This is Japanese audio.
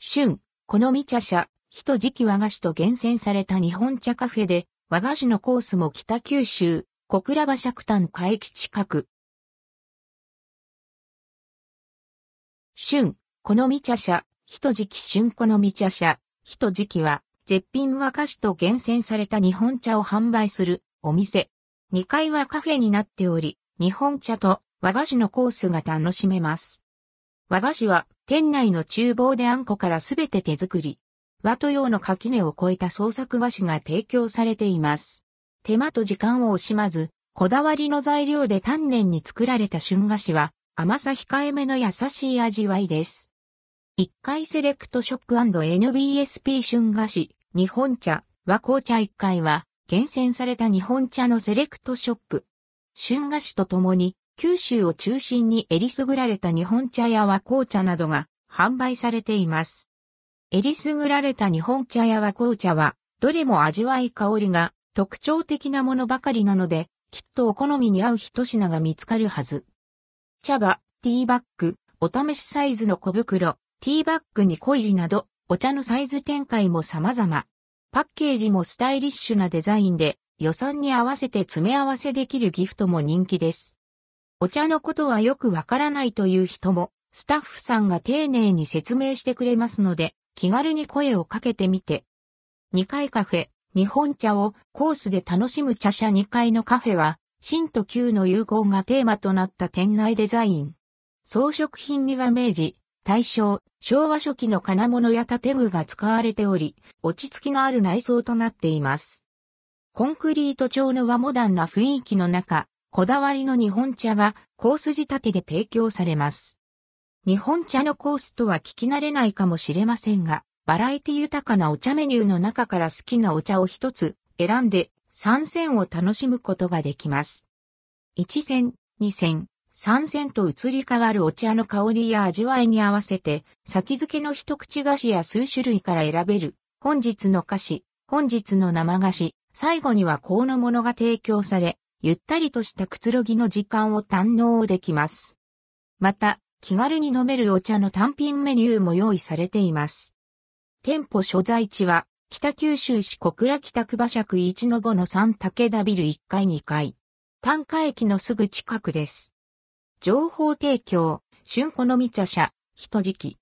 春、好み茶社、人時期和菓子と厳選された日本茶カフェで、和菓子のコースも北九州、小倉場釈丹海駅近く。春、好み茶社、人時期春好み茶社、人時期は、絶品和菓子と厳選された日本茶を販売するお店。2階はカフェになっており、日本茶と和菓子のコースが楽しめます。和菓子は店内の厨房であんこからすべて手作り。和と洋の垣根を超えた創作和紙が提供されています。手間と時間を惜しまず、こだわりの材料で丹念に作られた春菓子は甘さ控えめの優しい味わいです。1階セレクトショップ &NBSP 春菓子日本茶、和紅茶1階は、厳選された日本茶のセレクトショップ。春菓子とともに、九州を中心にえりすぐられた日本茶や和紅茶などが販売されています。えりすぐられた日本茶や和紅茶は、どれも味わい香りが特徴的なものばかりなので、きっとお好みに合う一品が見つかるはず。茶葉、ティーバッグ、お試しサイズの小袋、ティーバッグにコイルなど、お茶のサイズ展開も様々。パッケージもスタイリッシュなデザインで予算に合わせて詰め合わせできるギフトも人気です。お茶のことはよくわからないという人もスタッフさんが丁寧に説明してくれますので気軽に声をかけてみて。2階カフェ、日本茶をコースで楽しむ茶社2階のカフェは新と旧の融合がテーマとなった店内デザイン。装飾品には明治、大正、昭和初期の金物や建具が使われており、落ち着きのある内装となっています。コンクリート調の和モダンな雰囲気の中、こだわりの日本茶がコース仕立てで提供されます。日本茶のコースとは聞き慣れないかもしれませんが、バラエティ豊かなお茶メニューの中から好きなお茶を一つ選んで参戦を楽しむことができます。1戦、2戦、三線と移り変わるお茶の香りや味わいに合わせて、先付けの一口菓子や数種類から選べる、本日の菓子、本日の生菓子、最後には香のものが提供され、ゆったりとしたくつろぎの時間を堪能できます。また、気軽に飲めるお茶の単品メニューも用意されています。店舗所在地は、北九州市小倉北区馬借1-5-3武田ビル1階2階。単価駅のすぐ近くです。情報提供、春好み茶社、人時期。